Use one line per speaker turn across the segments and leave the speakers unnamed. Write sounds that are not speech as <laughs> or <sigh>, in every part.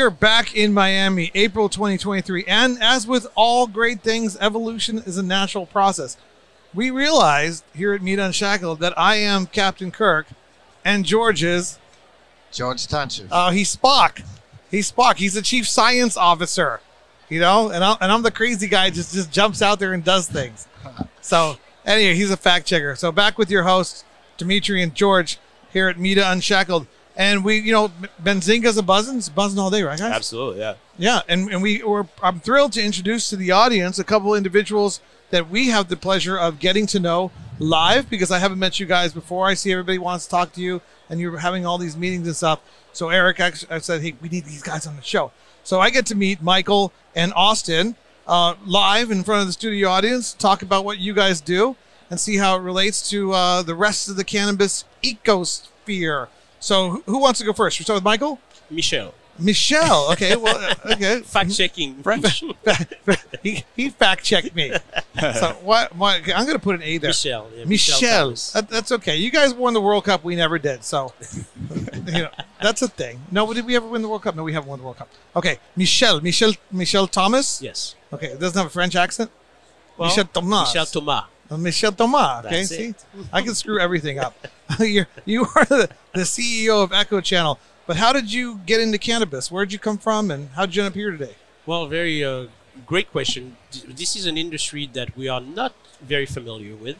we are back in Miami, April 2023. And as with all great things, evolution is a natural process. We realized here at Meet Unshackled that I am Captain Kirk and George is,
George Stantchev.
uh, he's Spock. He's Spock. He's the chief science officer, you know, and I'm, and I'm the crazy guy just, just jumps out there and does things. <laughs> So, anyway, he's a fact checker. So, back with your hosts, Dimitri and George here at MITA Unshackled. And we, you know, Benzinga's a buzzing, it's buzzing all day, right, guys?
Absolutely, yeah.
Yeah, and, and we were I'm thrilled to introduce to the audience a couple individuals that we have the pleasure of getting to know live because I haven't met you guys before. I see everybody wants to talk to you and you're having all these meetings and stuff. So Eric actually I said, Hey, we need these guys on the show. So I get to meet Michael and Austin uh, live in front of the studio audience, talk about what you guys do and see how it relates to uh, the rest of the cannabis ecosphere. So who- wants to go first? We start with Michael?
Michel,
Michelle. Okay, well, <laughs> okay.
fact checking French. <laughs>
he, he fact checked me. So what? what I'm going to put an A there.
Michel, yeah,
Michelle. That, that's okay. You guys won the World Cup. We never did. So, you know, that's a thing. No, did we ever win the World Cup? No, we haven't won the World Cup. Okay, Michelle. Michelle. Michelle Thomas.
Yes.
Okay, it doesn't have a French accent.
Well,
Michel Thomas.
Michel Thomas.
Michelle Thomas. Okay,
That's
see,
it.
I can screw everything up. <laughs> You're, you are the, the CEO of Eco Channel. But how did you get into cannabis? Where did you come from, and how did you end up here today?
Well, very uh, great question. This is an industry that we are not very familiar with,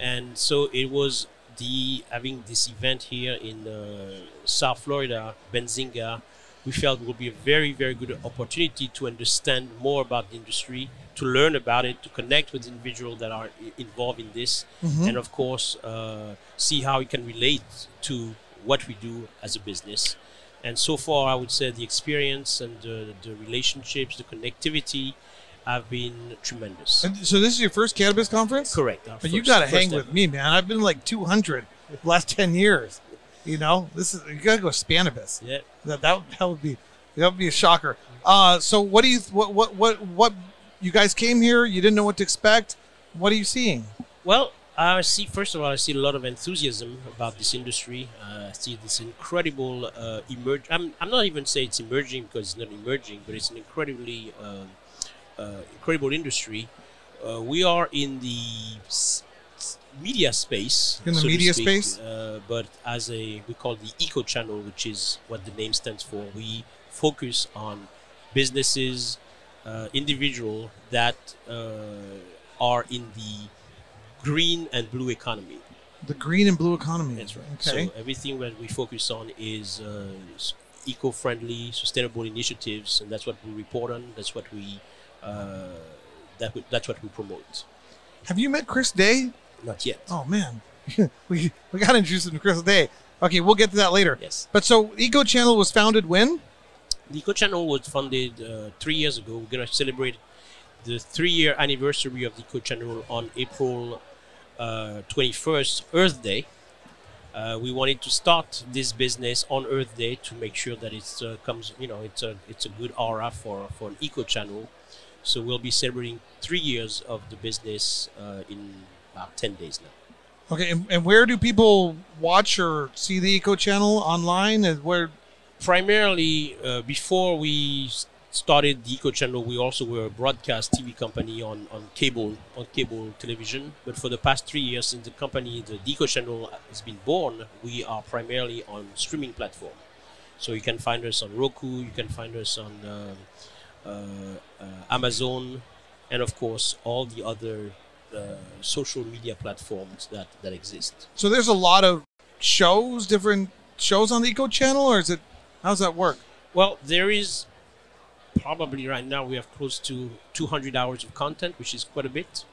and so it was the having this event here in uh, South Florida, Benzinga. We felt would be a very, very good opportunity to understand more about the industry, to learn about it, to connect with individuals that are involved in this, and of course, uh, see how it can relate to what we do as a business. And so far, I would say the experience and the, the relationships, the connectivity have been tremendous.
And so this is your first cannabis conference?
Correct.
But you got to hang
ever.
with me, man. I've been like 200 the last 10 years. You know, this is you got to go Spanibus.
Yeah.
That that, that would be that would be a shocker. Uh, so what do you what what what what you guys came here? You didn't know what to expect. What are you seeing?
Well, I see. First of all, I see a lot of enthusiasm about this industry. Uh, I see this incredible uh, emerge. I'm, I'm not even saying it's emerging because it's not emerging, but it's an incredibly um, uh, incredible industry. Uh, we are in the s- s- media space.
In the
so
media
speak,
space?
uh, but as a we call the eco channel, which is what the name stands for. We focus on businesses, uh, individual that uh, are in the green and blue economy.
The green and blue economy.
That's right.
Okay.
So everything that we focus on is uh, eco-friendly, sustainable initiatives, and that's what we report on. That's what we uh, that we, that's what we promote.
Have you met Chris Day?
Not yet.
Oh man, <laughs> we we got introduced to Chris Day. Okay, we'll get to that later.
Yes.
But so Eco Channel was founded when?
The Eco Channel was founded uh, three years ago. We're gonna celebrate the three-year anniversary of the Eco Channel on April uh, 21st, Earth Day. Uh, we wanted to start this business on Earth Day to make sure that it uh, comes, you know, it's a it's a good aura for for an Eco Channel. So we'll be celebrating three years of the business uh, in about 10 days now.
Okay, and, and where do people watch or see the Eco Channel online? Where?
Primarily uh, before we started the eco channel we also were a broadcast tv company on, on cable on cable television but for the past three years since the company the eco channel has been born we are primarily on streaming platform so you can find us on roku you can find us on um, uh, uh, amazon and of course all the other uh, social media platforms that, that exist
So there's a lot of shows, different shows on the Eco Channel, or is it? How's that work?
Well, there is probably right now we have close to 200 hours of content, which is quite a bit.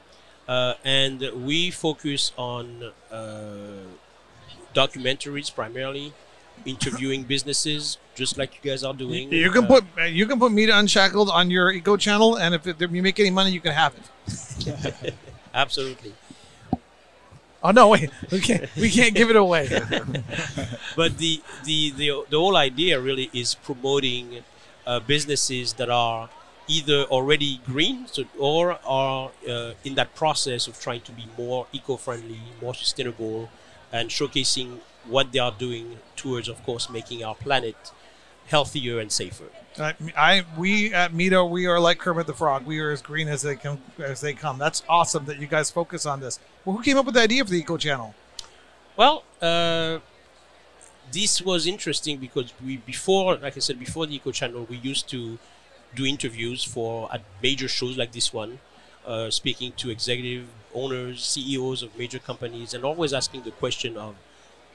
Uh, and we focus on uh, documentaries primarily, interviewing <laughs> businesses, just like you guys are doing.
You can
Uh,
put you can put Media Unshackled on your Eco Channel, and if, it, if you make any money, you can have it. <laughs>
absolutely.
Oh no, wait, we can't we can't give it away. <laughs>
but the, the the the whole idea really is promoting uh, businesses that are either already green so, or are uh, in that process of trying to be more eco-friendly, more sustainable, and showcasing what they are doing towards, of course, making our planet healthier and safer.
I, I we at MITA we are like Kermit the Frog. We are as green as they come as they come. That's awesome that you guys focus on this. Well, who came up with the idea for the Eco Channel?
Well, uh, this was interesting because we before, like I said, before the Eco Channel, we used to do interviews for at major shows like this one, uh, speaking to executive owners, CEOs of major companies, and always asking the question of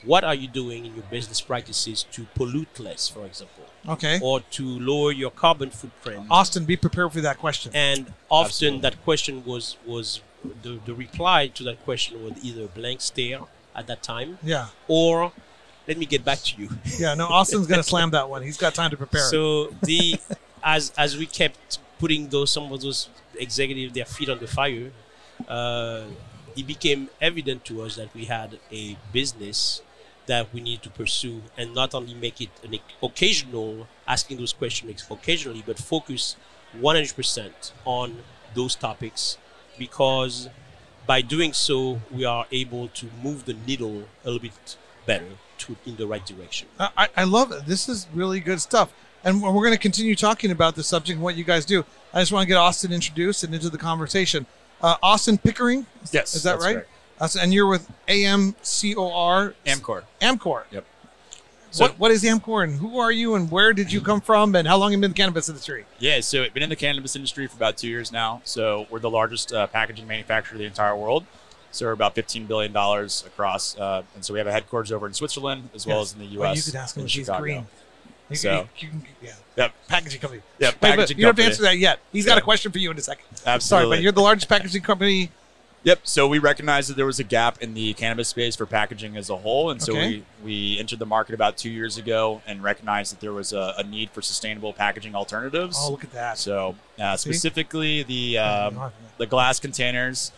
what are you doing in your business practices to pollute less, for example,
Okay,
or to lower your carbon footprint.
Austin, be prepared for that question.
And often
Absolutely.
that question was was the, the reply to that question was either a blank stare at that time
Yeah,
or let me get back to you. <laughs>
yeah. No, Austin's gonna slam that one. He's got time to prepare.
So the as as we kept putting those some of those executives their feet on the fire, uh, it became evident to us that we had a business that we need to pursue and not only make it an occasional asking those questions occasionally, but focus 100% on those topics because by doing so we are able to move the needle a little bit better to in the right direction.
I, I- I love it. This is really good stuff. And we're going to continue talking about the subject and what you guys do. I just want to get Austin introduced and into the conversation. Uh, Austin Pickering,
Yes,
is that
that's
right?
Correct.
Austin, and you're with AMCOR.
Amcor.
Amcor.
Yep. So-
what, what is Amcor and who are you and where did you come from and how long have you been in the cannabis industry?
Yeah, so I've been in the cannabis industry for about two years now. So we're the largest uh, packaging manufacturer in the entire world. So we're about $15 billion across. Uh, and so we have a headquarters over in Switzerland as well
Yes.
as in the U.S.
Well, you could ask him
in
if he's
Chicago.
green. You,
So-
you, you can, yeah.
Yep.
Packaging company.
Yeah,
Wait, but
packaging
you don't have to answer that yet. He's got a question for you in a second.
Absolutely.
Sorry, but you're the largest packaging company.
Yep. So we recognized that there was a gap in the cannabis space for packaging as a whole, and so
Okay.
we, we entered the market about two years ago and recognized that there was a, a need for sustainable packaging alternatives.
Oh, look at that.
So uh, specifically the um, the glass containers.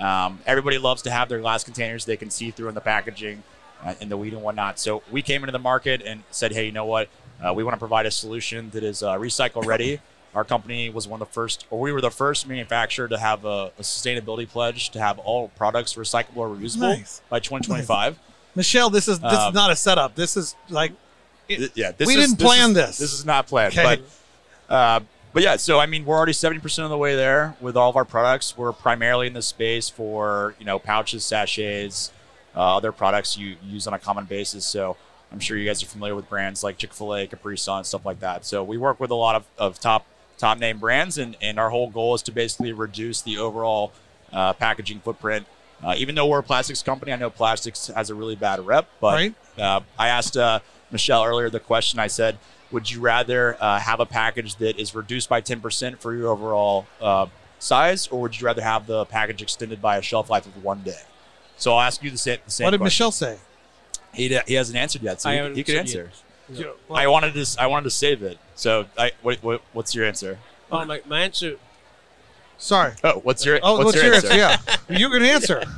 Um, everybody loves to have their glass containers they can see through in the packaging uh, in the weed and whatnot. So we came into the market and said, hey, you know what? Uh, we want to provide a solution that is uh, recycle ready. <laughs> Our company was one of the first, or we were the first manufacturer to have a, a sustainability pledge to have all products recyclable or reusable
Nice.
by 2025.
Michelle, this is this is
Um,
not a setup. This is like
Th- yeah, this
We
is-
didn't plan
is-
this.
This is not planned,
Okay.
but uh, but yeah. So I mean, we're already seventy percent of the way there with all of our products. We're primarily in the space for you know pouches, sachets, uh, other products you use on a common basis. So I'm sure you guys are familiar with brands like Chick Fil A, Capri Sun, stuff like that. So we work with a lot of, of top top name brands, and and our whole goal is to basically reduce the overall uh, packaging footprint. Uh, even though we're a plastics company, I know plastics has a really bad rep, but
Right.
uh, I asked uh, Michelle earlier the question. I said, "Would you rather uh, have a package that is reduced by ten percent for your overall uh, size, or would you rather have the package extended by a shelf life of one day?" So I'll ask you the same. The same
what did
question.
Michelle say?
He, he hasn't answered yet, so
I
he, he can answer.
yet.
Well,
I wanted to. s- I wanted to save it. So, I, what, what, what's your answer?
Well, my, my answer
sorry.
Oh, what's your
Oh,
what's, your, answer? <laughs>
Yeah, you can answer. <laughs>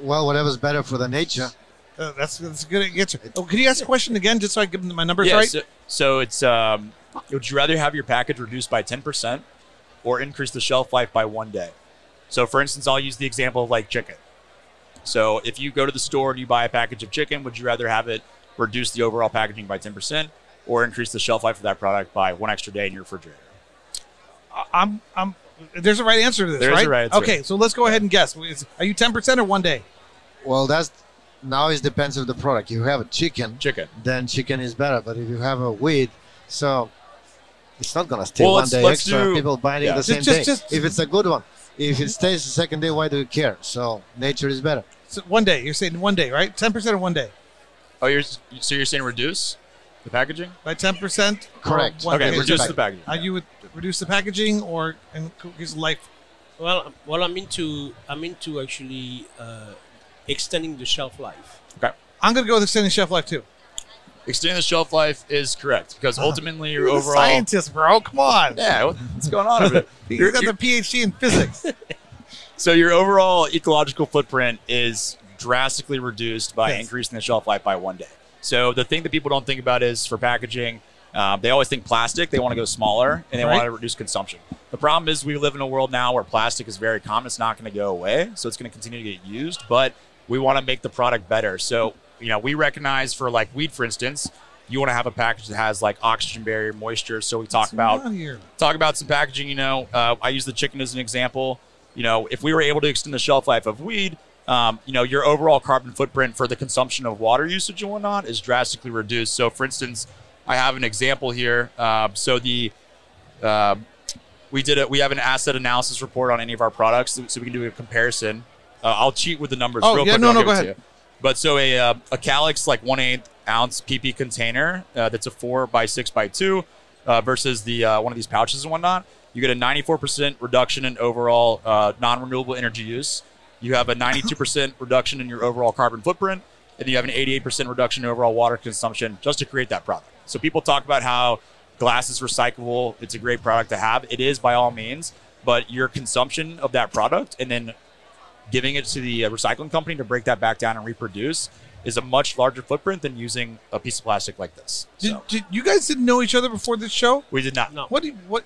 Well, whatever's better for the nature.
Uh, that's that's a good answer. Oh, can you ask a question again, just so I give them my numbers
Yeah,
right?
so, so it's um, would you rather have your package reduced by 10% or increase the shelf life by one day? So, for instance, I'll use the example of like chicken. So, if you go to the store and you buy a package of chicken, would you rather have it reduce the overall packaging by 10% or increase the shelf life of that product by one extra day in your refrigerator?
I- I'm I'm. There's a right answer to this,
There's
right?
a right answer.
Okay, so let's go ahead and guess. Are you ten percent or one day?
Well, that's now it depends of the product. If you have a chicken,
Chicken.
then chicken is better. But if you have a weed, so it's not gonna stay
Well,
one
let's-
day
let's
extra.
do-
People buying
yeah.
it the
Just-
same
just-
day.
just-
if it's a good one, if it stays the second day, why do you care? So nature is better.
So one day. You're saying one day, right? Ten percent or one day?
Oh, you're so you're saying reduce the packaging?
By ten percent.
Correct.
One
Okay,
day.
reduce
pack-
the packaging.
Uh, you would reduce the packaging or increase life.
Well, well, I'm into I'm into actually uh, extending the shelf life.
Okay, I'm gonna go with extending shelf life too.
Extending the shelf life is correct because ultimately your
You're the
overall
scientist, bro. Come on.
yeah, what's going on over <laughs> there?
You got the PhD in physics. <laughs>
So your overall ecological footprint is drastically reduced by
Yes.
increasing the shelf life by one day. So the thing that people don't think about is for packaging, um, they always think plastic. They want to go smaller and they
Right.
want to reduce consumption. The problem is we live in a world now where plastic is very common. It's not going to go away, so it's going to continue to get used. But we want to make the product better. So you know, we recognize for like weed, for instance, you want to have a package that has like oxygen barrier, moisture. So we talk
What's
about talk about some packaging. You know, uh, I use the chicken as an example. You know, if we were able to extend the shelf life of weed, um, you know, your overall carbon footprint for the consumption of water usage and whatnot is drastically reduced. So, for instance, I have an example here. Um, so the uh, we did it. We have an asset analysis report on any of our products, so we can do a comparison. Uh, I'll cheat with the numbers
Oh,
real
yeah,
quick.
no, no, go ahead.
But so a uh, a Calyx like one eighth ounce PP container uh, that's a four by six by two uh, versus the uh, one of these pouches and whatnot, you get a 94% reduction in overall uh, non-renewable energy use. You have a 92% reduction in your overall carbon footprint, and you have an 88% reduction in overall water consumption just to create that product. So people talk about how glass is recyclable. It's a great product to have. It is by all means, but your consumption of that product and then giving it to the uh, recycling company to break that back down and reproduce is a much larger footprint than using a piece of plastic like this.
Did,
So
did you guys didn't know each other before this show?
we did not.
No.
What do you, what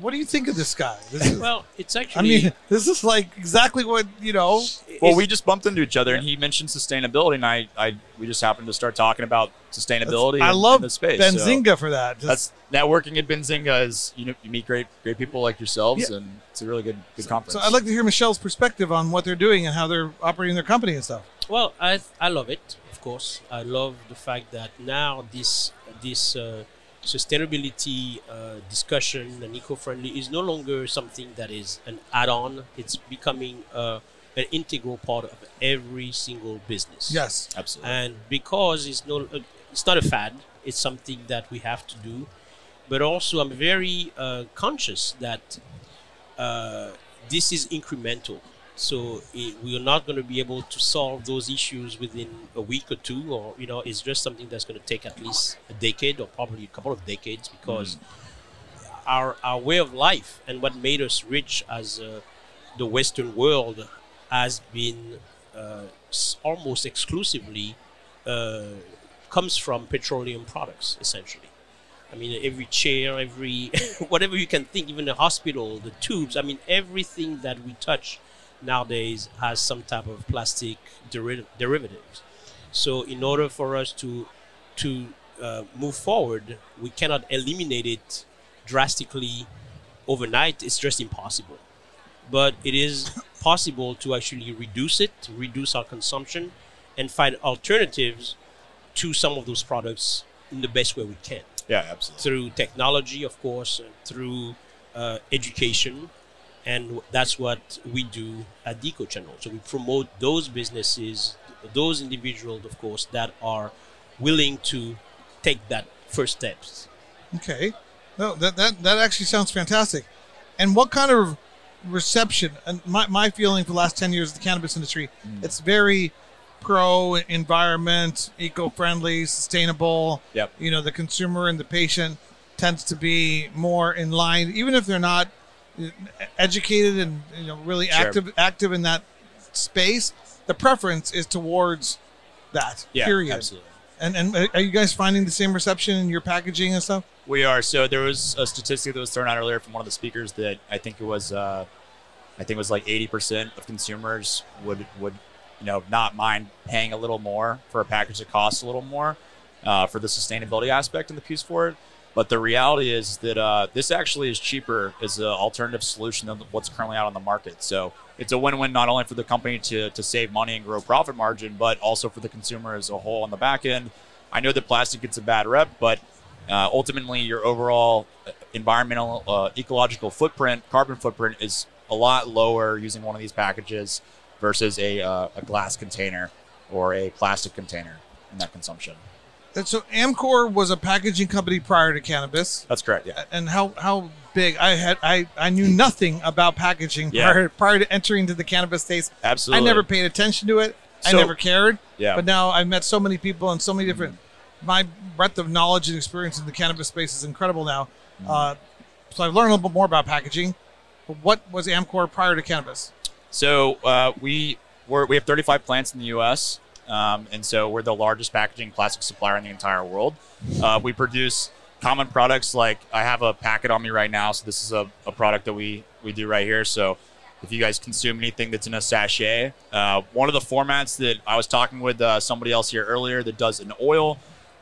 what do you think of this guy? This is,
Well, it's actually.
I mean, <laughs> this is like exactly what you know.
Well, we just bumped into each other, and he mentioned sustainability, and I, I, we just happened to start talking about sustainability.
I
in-
love
in the space. so
Benzinga for that. Just-
that's networking at Benzinga is you know you meet great, great people like yourselves,
Yeah.
and it's a really good, good conference.
so I'd like to hear Michelle's perspective on what they're doing and how they're operating their company and stuff.
Well, I I love it. Of course, I love the fact that now this this uh, sustainability uh, discussion and eco-friendly is no longer something that is an add-on. It's becoming uh, an integral part of every single business.
Yes.
Absolutely.
and because it's no uh, it's not a fad it's something that we have to do but also i'm very uh, conscious that uh, this is incremental so it, we are not going to be able to solve those issues within a week or two or you know it's just something that's going to take at least a decade or probably a couple of decades because our our way of life and what made us rich as uh, the western world has been uh, almost exclusively uh, comes from petroleum products, essentially. I mean, every chair, every <laughs> whatever you can think, even the hospital, the tubes. I mean, everything that we touch nowadays has some type of plastic deri- derivatives. So, in order for us to to uh, move forward, we cannot eliminate it drastically overnight. It's just impossible. But it is possible to actually reduce it, reduce our consumption, and find alternatives to some of those products in the best way we can
yeah, absolutely.
through technology, of course, through uh, education. And that's what we do at the Eco Channel. So we promote those businesses, those individuals, of course, that are willing to take that first steps.
Okay. No, that that that actually sounds fantastic. And what kind of reception? And my my feeling for the last ten years of the cannabis industry, mm. it's very pro environment, eco friendly, sustainable.
Yep.
You know, the consumer and the patient tends to be more in line, even if they're not educated and you know really
Sure.
active active in that space. The preference is towards that.
Yeah,
period.
absolutely.
And and are you guys finding the same reception in your packaging and stuff?
We are. So there was a statistic that was thrown out earlier from one of the speakers that I think it was, uh, I think it was like 80% of consumers would would, you know, not mind paying a little more for a package that costs a little more uh, for the sustainability aspect and the piece for it. But the reality is that uh, this actually is cheaper as an alternative solution than what's currently out on the market. So it's a win-win not only for the company to, to save money and grow profit margin, but also for the consumer as a whole on the back end. I know that plastic gets a bad rep, but uh, ultimately your overall uh, environmental, uh, ecological footprint, carbon footprint is a lot lower using one of these packages versus a, uh, a glass container or a plastic container in that consumption.
And so Amcor was a packaging company prior to cannabis.
That's correct. Yeah.
And how how big I had I, I knew nothing about packaging
Yeah.
prior prior to entering into the cannabis space.
Absolutely.
I never paid attention to it. I never cared.
Yeah.
But now I've met so many people and so many different. My breadth of knowledge and experience in the cannabis space is incredible now.
Mm-hmm.
Uh, so I've learned a little bit more about packaging. But what was Amcor prior to cannabis?
So uh, we we're, we have 35 plants in the U.S. Um, and so we're the largest packaging plastic supplier in the entire world. Uh, we produce common products like I have a packet on me right now. So this is a, a product that we we do right here. So if you guys consume anything that's in a sachet, uh, one of the formats that I was talking with uh, somebody else here earlier that does an oil.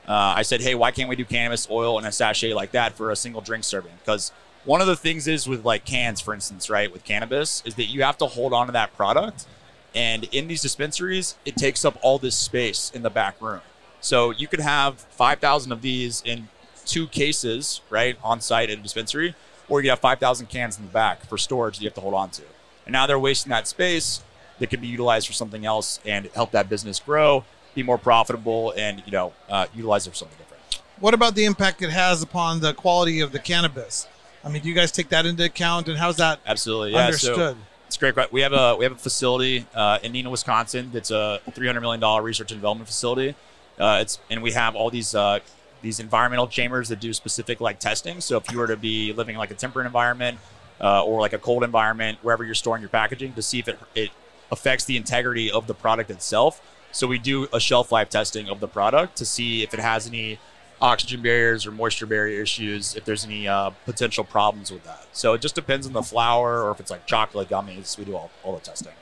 uh, I said, hey, why can't we do cannabis oil in a sachet like that for a single drink serving? Because one of the things is with like cans, for instance, right, with cannabis, is that you have to hold on to that product. And in these dispensaries, it takes up all this space in the back room. So you could have 5,000 of these in two cases, right, on site at a dispensary, or you have 5,000 cans in the back for storage that you have to hold on to. And now they're wasting that space that could be utilized for something else and help that business grow, be more profitable, and you know uh, utilize it for something different.
What about the impact it has upon the quality of the cannabis? I mean, do you guys take that into account, and how's that
Absolutely, yeah. So
understood?
It's great. We have a we have a facility uh, in Neenah, Wisconsin. That's a 300 million dollar research and development facility. Uh, it's and we have all these uh, these environmental chambers that do specific like testing. So if you were to be living in like a temperate environment uh, or like a cold environment, wherever you're storing your packaging, to see if it it affects the integrity of the product itself. So we do a shelf life testing of the product to see if it has any oxygen barriers or moisture barrier issues, if there's any uh, potential problems with that. So it just depends on the flour or if it's like chocolate gummies. We do all, all the testing.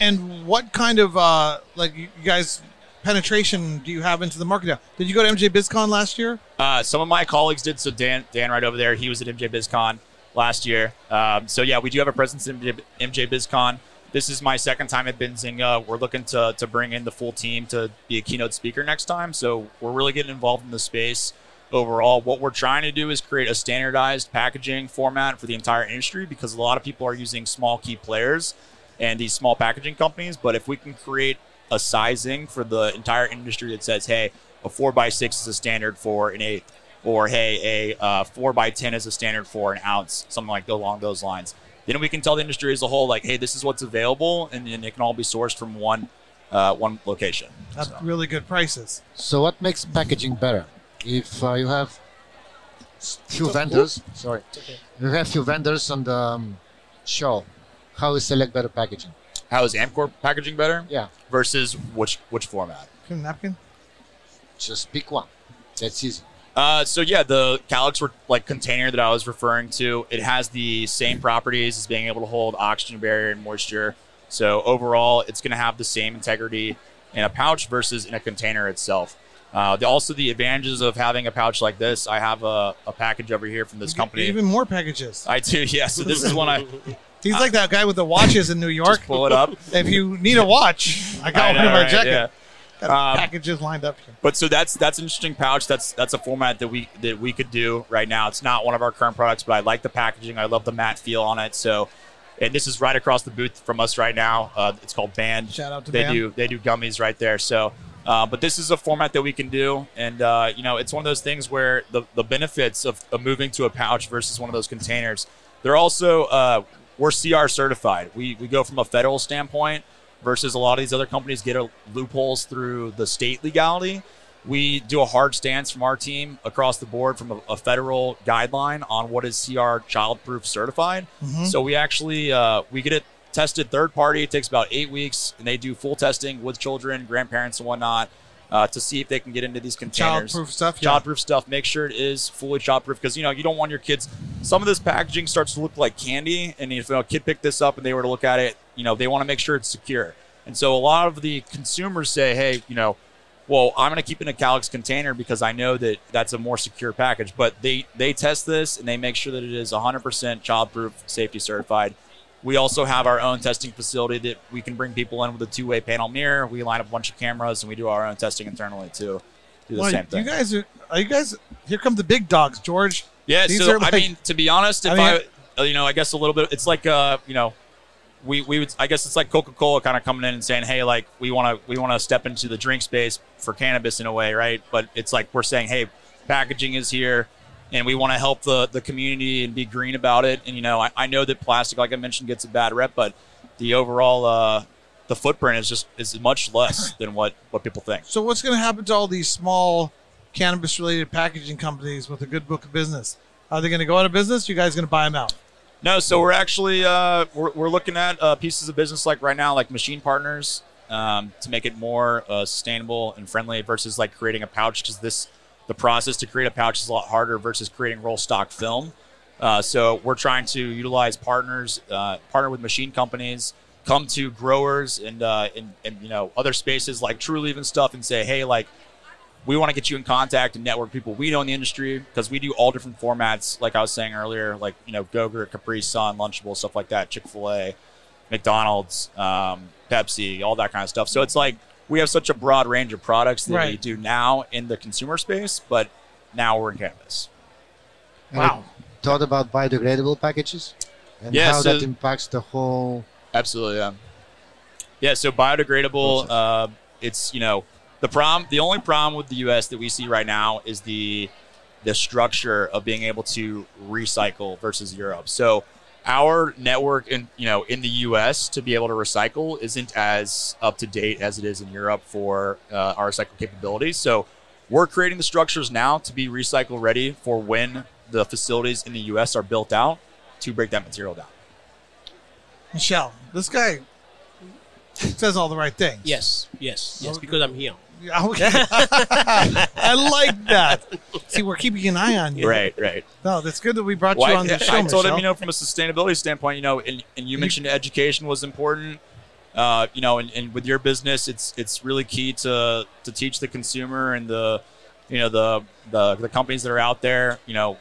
And what kind of uh, like you guys penetration do you have into the market now? Did you go to MJ BizCon last year?
Uh, some of my colleagues did. So Dan, Dan, right over there, he was at MJ BizCon last year. Um, so yeah, we do have a presence in MJ BizCon. This is my second time at Benzinga. We're looking to to bring in the full team to be a keynote speaker next time. So we're really getting involved in the space overall. What we're trying to do is create a standardized packaging format for the entire industry because a lot of people are using small key players and these small packaging companies. But if we can create a sizing for the entire industry that says, hey, a four by six is a standard for an eighth, or hey, a uh, four by ten is a standard for an ounce, something like along those lines. Then we can tell the industry as a whole, like, hey, this is what's available, and then it can all be sourced from one uh, one location.
That's
So-
really good prices.
So what makes packaging better? If uh, you have s- few vendors, sorry, you have few vendors on the um, show, how is select better packaging?
How is Amcor packaging better
Yeah,
versus which which format?
Napkin?
just pick one. That's easy.
Uh, so yeah, the Calyx were- like container that I was referring to, it has the same properties as being able to hold oxygen barrier and moisture. So overall, it's going to have the same integrity in a pouch versus in a container itself. Uh, the, also, the advantages of having a pouch like this. I have a, a package over here from this company.
Even more packages.
I do, <laughs> yeah. So this is one I <laughs>
He's like that guy with the watches in New <laughs> York.
just pull it up.
If you need a watch, I got
I
one in my
right?
jacket.
Yeah. Um,
packages lined up here.
But so that's that's an interesting pouch. That's that's a format that we that we could do right now. It's not one of our current products, but I like the packaging. I love the matte feel on it. So, and this is right across the booth from us right now. Uh, it's called Band.
Shout out to
they
Band.
do they do gummies right there. So, uh, but this is a format that we can do, and uh, you know, it's one of those things where the the benefits of, of moving to a pouch versus one of those containers. They're also uh, we're CR certified. We we go from a federal standpoint versus a lot of these other companies get a, loopholes through the state legality. We do a hard stance from our team across the board from a, a federal guideline on what is CR childproof certified.
Mm-hmm.
So we actually uh, we get it tested third party. It takes about eight weeks, and they do full testing with children, grandparents, and whatnot uh, to see if they can get into these containers
Childproof stuff. Yeah.
childproof stuff. Make sure it is fully childproof because you know you don't want your kids. Some of this packaging starts to look like candy, and if a kid picked this up and they were to look at it, you know they want to make sure it's secure. And so a lot of the consumers say, hey, you know, well, I'm going to keep it in a Calyx container because I know that that's a more secure package. But they they test this and they make sure that it is 100% childproof, safety certified. We also have our own testing facility that we can bring people in with a two-way panel mirror. We line up a bunch of cameras and we do our own testing internally too. Do the
Well,
same thing.
You guys are, are you guys? Here come the big dogs, George.
Yeah,
These
so
like-
I mean, to be honest, if
I
I,
mean-
uh, you know, I guess a little bit, it's like, uh, you know, we we would, I guess it's like Coca Cola kind of coming in and saying, hey, like we want to we want to step into the drink space for cannabis in a way, right? But it's like we're saying, hey, packaging is here, and we want to help the the community and be green about it. And you know, I, I know that plastic, like I mentioned, gets a bad rep, but the overall uh, the footprint is just is much less than what what people think.
So what's going to happen to all these small cannabis-related packaging companies with a good book of business? Are they going to go out of business? You guys going to buy them out?
No, so we're actually uh, we're, we're looking at uh, pieces of business like right now, like machine partners, um, to make it more uh, sustainable and friendly versus like creating a pouch because this the process to create a pouch is a lot harder versus creating roll stock film. Uh, so we're trying to utilize partners, uh, partner with machine companies, come to growers and, uh, and and you know other spaces like True Leaf and stuff, and say, hey, like we want to get you in contact and network people we know in the industry because we do all different formats. Like I was saying earlier, like you know, Go-Gurt, Capri Sun, Lunchable, stuff like that, Chick Fil A, McDonald's, um, Pepsi, all that kind of stuff. So it's like we have such a broad range of products that we do now in the consumer space, but now we're in cannabis.
Wow.
Thought about biodegradable packages and
Yeah,
how
so-
that impacts the whole.
Absolutely, yeah. Yeah, so biodegradable. Uh, it's you know the problem. The only problem with the U.S. that we see right now is the the structure of being able to recycle versus Europe. So our network in you know in the U.S. to be able to recycle isn't as up to date as it is in Europe for uh, our recycle capabilities. So we're creating the structures now to be recycle ready for when the facilities in the U.S. are built out to break that material down.
Michelle, this guy says all the right things.
Yes, yes, yes, because I'm here.
Yeah, <laughs> okay. I like that. See, we're keeping an eye on you.
Right, right.
No, that's good that we brought
Well,
you
I,
on the show.
I told him, you know, from a sustainability standpoint, you know, and, and you mentioned education was important. Uh, you know, and, and with your business, it's it's really key to to teach the consumer and the, you know, the the, the companies that are out there, you know,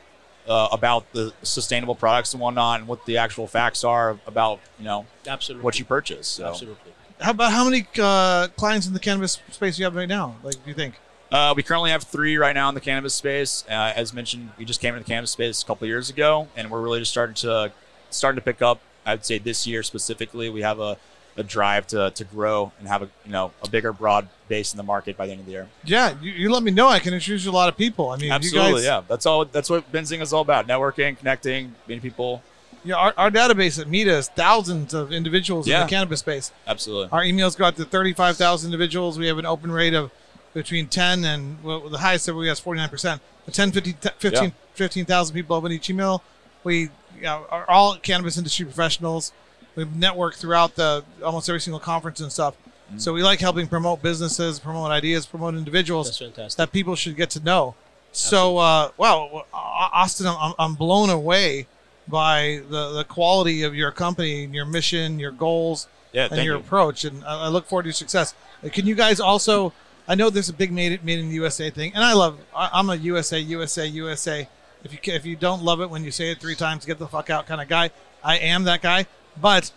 uh, about the sustainable products and whatnot, and what the actual facts are about, you know,
Absolutely.
what you purchase. So,
Absolutely.
How about how many uh, clients in the cannabis space you have right now? Like, do you think?
Uh, we currently have three right now in the cannabis space. Uh, as mentioned, we just came into the cannabis space a couple of years ago, and we're really just starting to starting to pick up. I'd say this year specifically, we have a, a drive to, to grow and have a you know a bigger broad base in the market by the end of the year.
Yeah, you, you let me know. I can introduce you to a lot of people. I mean,
Absolutely,
you guys,
yeah. That's all. That's what Benzing is all about: networking, connecting, meeting people.
Yeah, our, our database at MITA is thousands of individuals in the cannabis space.
Absolutely.
Our emails go out to 35,000 individuals. We have an open rate of between 10 and well, the highest ever we have is 49%. But 10, 15, 15
Yeah.
15,000 people open each email. We you know, are all cannabis industry professionals. We network throughout the almost every single conference and stuff.
Mm-hmm.
So we like helping promote businesses, promote ideas, promote individuals that people should get to know. So, uh, wow, Austin, I'm, I'm blown away by the, the quality of your company, and your mission, your goals,
Yeah,
and your
you.
approach. And I, I look forward to your success. Uh, Can you guys also? I know there's a big made made in the USA thing, and I love. I, I'm a USA, USA, USA. If you if you don't love it when you say it three times, get the fuck out kind of guy. I am that guy, but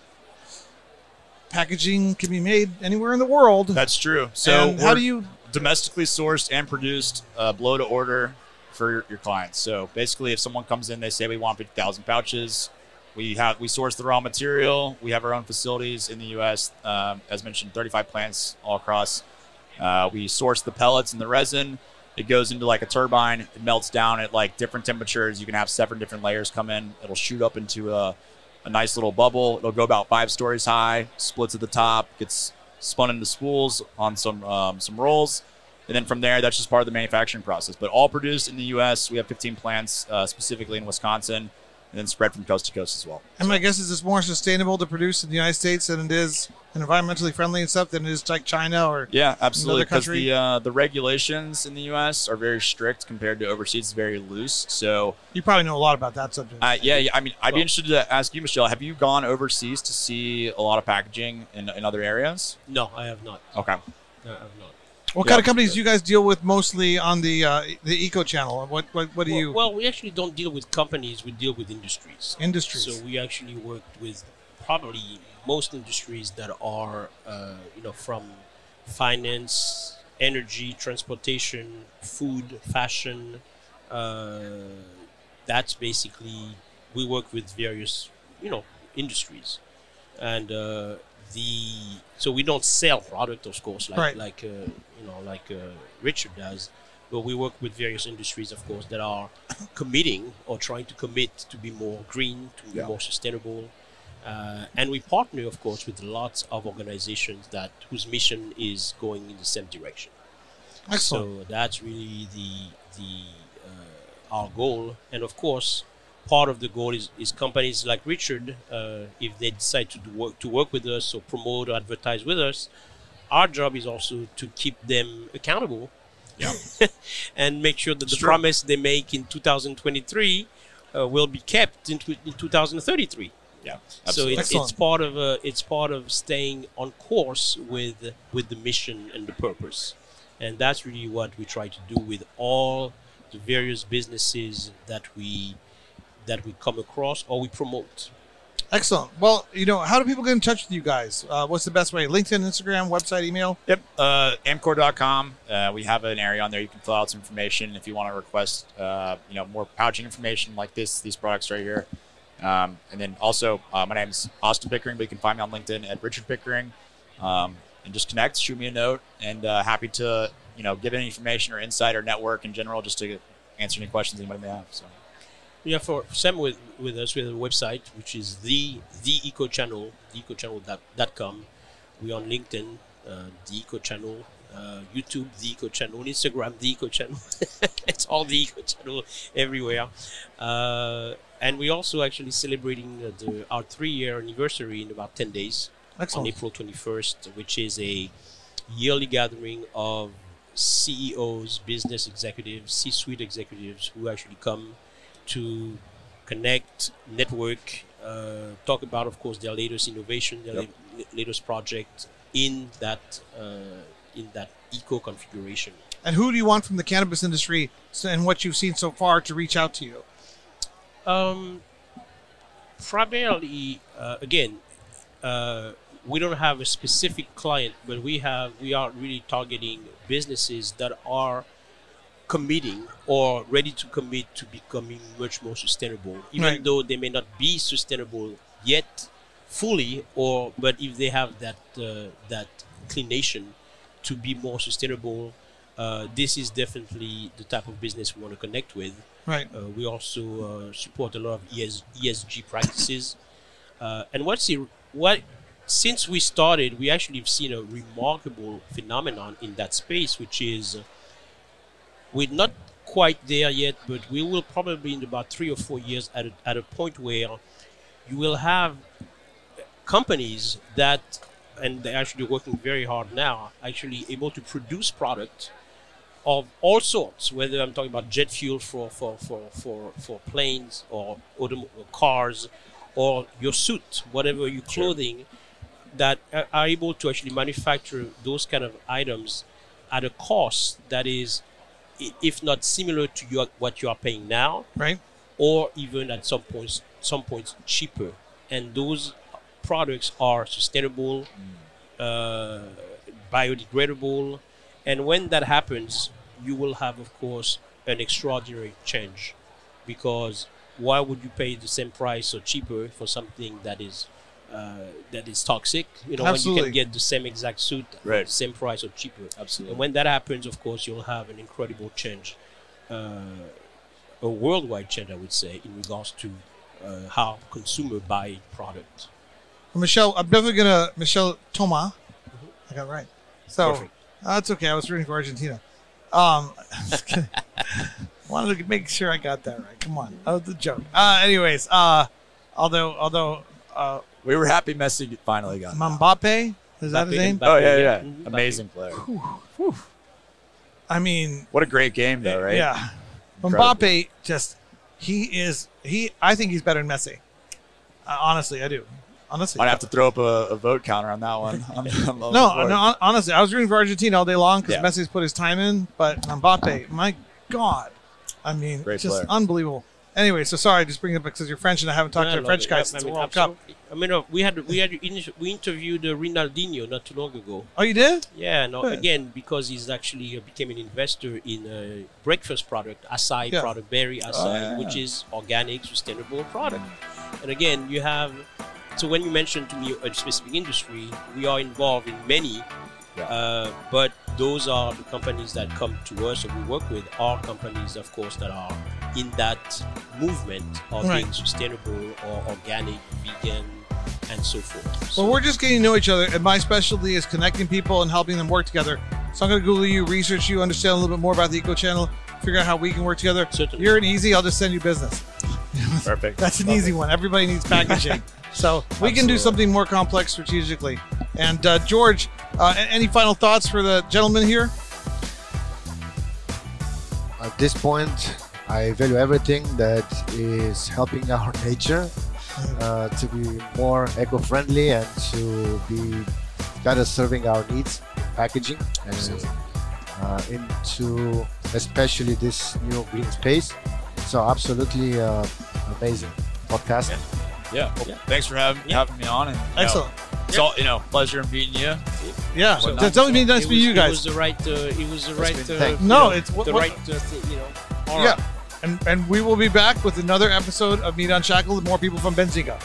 packaging can be made anywhere in the world.
That's true. So
how do you?
domestically sourced and produced uh, blow to order for your, your clients. So basically, if someone comes in, they say we want 50,000 pouches. We have we source the raw material. We have our own facilities in the U.S. Um, as mentioned, 35 plants all across. Uh, we source the pellets and the resin. It goes into like a turbine. It melts down at like different temperatures. You can have seven different layers come in. It'll shoot up into a, a nice little bubble. It'll go about five stories high. Splits at the top. Gets spun into spools on some um, some rolls, and then from there, that's just part of the manufacturing process. But all produced in the U.S. We have 15 plants uh, specifically in Wisconsin, and then spread from coast to coast as well.
And my guess is it's more sustainable to produce in the United States than it is and environmentally friendly and stuff than it is like China or
Yeah, absolutely. Because the uh, the regulations in the U.S. are very strict compared to overseas. It's very loose. So
you probably know a lot about that subject.
uh, yeah, yeah, I mean, I'd be interested to ask you, Michelle. Have you gone overseas to see a lot of packaging in, in other areas?
No, I have not.
Okay.
I have not.
What
yeah.
kind of companies do you guys deal with mostly on the uh, the eco channel? What what, what do
well,
you
well, we actually don't deal with companies. We deal with industries.
industries?
So we actually worked with probably most industries that are, uh, you know, from finance, energy, transportation, food, fashion. Uh, that's basically we work with various, you know, industries, and uh, the so we don't sell product, of course, like
Right.
like uh, you know, like uh, Richard does. But we work with various industries, of course, that are <coughs> committing or trying to commit to be more green, to be
Yeah.
more sustainable. Uh, and we partner, of course, with lots of organizations that whose mission is going in the same direction.
Excellent.
So that's really the the uh, our goal, and of course, part of the goal is, is companies like Richard, uh, if they decide to do work to work with us or promote or advertise with us, our job is also to keep them accountable,
Yeah. <laughs>
and make sure that
It's
the
true.
promise they make in 2023 uh, will be kept in, in 2033.
Yeah.
So it's, it's part of uh, it's part of staying on course with with the mission and the purpose. and that's really what we try to do with all the various businesses that we that we come across or we promote.
Excellent. Well, you know, how do people get in touch with you guys? Uh, what's the best way? LinkedIn, Instagram, website, email?
Yep. Uh, Amcor.com. Uh, we have an area on there you can fill out some information if you want to request, uh, you know, more pouching information like this, these products right here. Um, and then also, uh, my name is Austin Pickering, but you can find me on LinkedIn at Richard Pickering. Um, and just connect, shoot me a note, and uh, happy to, you know, give any information or insight or network in general, just to answer any questions anybody may have. So.
Yeah, for Sam with, with us, we have a website which is the the Eco Channel, theecochannel.com. We're on LinkedIn, uh, the Eco Channel, uh, YouTube, the Eco Channel, Instagram, the Eco Channel. <laughs> it's all the Eco Channel everywhere. Uh, and we're also actually celebrating uh, the, our three year anniversary in about 10 days on April 21st, which is a yearly gathering of CEOs, business executives, C suite executives who actually come to connect, network, uh, talk about, of course, their latest innovation, their
Yep.
la- latest project in that uh, in that eco configuration.
And who do you want from the cannabis industry and what you've seen so far to reach out to you?
Um, primarily, uh, again, uh, we don't have a specific client, but we have we are really targeting businesses that are committing or ready to commit to becoming much more sustainable, even
Right.
though they may not be sustainable yet fully, or but if they have that uh, that inclination to be more sustainable, uh, this is definitely the type of business we want to connect with.
Right.
Uh, we also uh, support a lot of ES, ESG practices. Uh, and what's the, what since we started, we actually have seen a remarkable phenomenon in that space, which is we're not quite there yet, but we will probably in about three or four years at a, at a point where you will have companies that, and they're actually working very hard now, actually able to produce product of all sorts, whether I'm talking about jet fuel for, for, for, for, for planes or autom- or cars or your suit, whatever your clothing, that are- able to actually manufacture those kind of items at a cost that is, if not similar to your, what you are paying now,
Right.
or even at some points some points cheaper. And those products are sustainable uh, biodegradable. And when that happens you will have of course an extraordinary change. Because why would you pay the same price or cheaper for something that is uh, that is toxic you know when you can get the same exact suit
Right.
same price or cheaper
Absolutely.
and when that happens, of course, you'll have an incredible change, uh, a worldwide change, I would say, in regards to uh, how consumer buy product.
Well, Michelle, I'm definitely gonna Michelle Toma. I got right. So
Perfect.
uh, that's okay. I was rooting for Argentina. Um, <laughs> just kidding. <laughs> wanted to make sure I got that right. Come on, that was a joke. Uh, anyways, uh, although although uh,
we were happy Messi finally got. it.
Mbappe is that his name?
Mbappe,
Oh yeah, yeah.
Mbappe.
Amazing player.
I mean,
What a great game though, right?
yeah.
Incredible.
Mbappe just he is he. I think he's better than Messi. Uh, honestly, I do. Honestly,
I'd have to throw up a, a vote counter on that one. on- on the
No, no. Honestly, I was rooting for Argentina all day long because
Yeah.
Messi's put his time in. But Mbappe, my God, I mean,
Great
just
player.
unbelievable. Anyway, so sorry, just bring it up because you're French and I haven't talked
Yeah,
to a French guy
I
since
mean,
the World Cup.
I mean, uh, we had we had we interviewed uh, Ronaldinho not too long ago.
Oh, you did?
Yeah, no,
Good.
again because he's actually uh, became an investor in a breakfast product, acai
Yeah.
product, berry acai,
Oh, yeah.
which is organic, sustainable product. And again, you have. So when you mentioned to me a specific industry, we are involved in many,
Yeah.
uh, but those are the companies that come to us or we work with are companies, of course, that are in that movement of
Right.
being sustainable or organic, vegan, and so forth. So
Well, we're just getting to know each other, and my specialty is connecting people and helping them work together. So I'm going to Google you, research you, understand a little bit more about the Eco Channel, figure out how we can work together.
Certainly.
You're an easy. I'll just send you business.
Perfect. <laughs>
That's an
Love
easy
it.
one. Everybody needs packaging. <laughs> so we can do something more complex strategically. And uh, George, uh, any final thoughts for the gentleman here?
At this point, I value everything that is helping our <laughs> nature uh, to be more eco-friendly and to be better serving our needs, packaging. And uh, into especially this new green space. So absolutely uh, amazing podcast.
Yeah. Well,
Yeah.
Thanks for having
Yeah.
having me on. And, you know,
Excellent.
it's all you know, pleasure in meeting you.
Yeah.
So
So
nice.
tell me nice to
It
meet
was-
you
It was the right. Uh, it was the
That's
right.
been
Uh, you
No,
know,
it's what-
the
what-
right. Uh, you know. All
yeah.
right.
And and we will be back with another episode of MITA Unshackled with more people from Benzinga.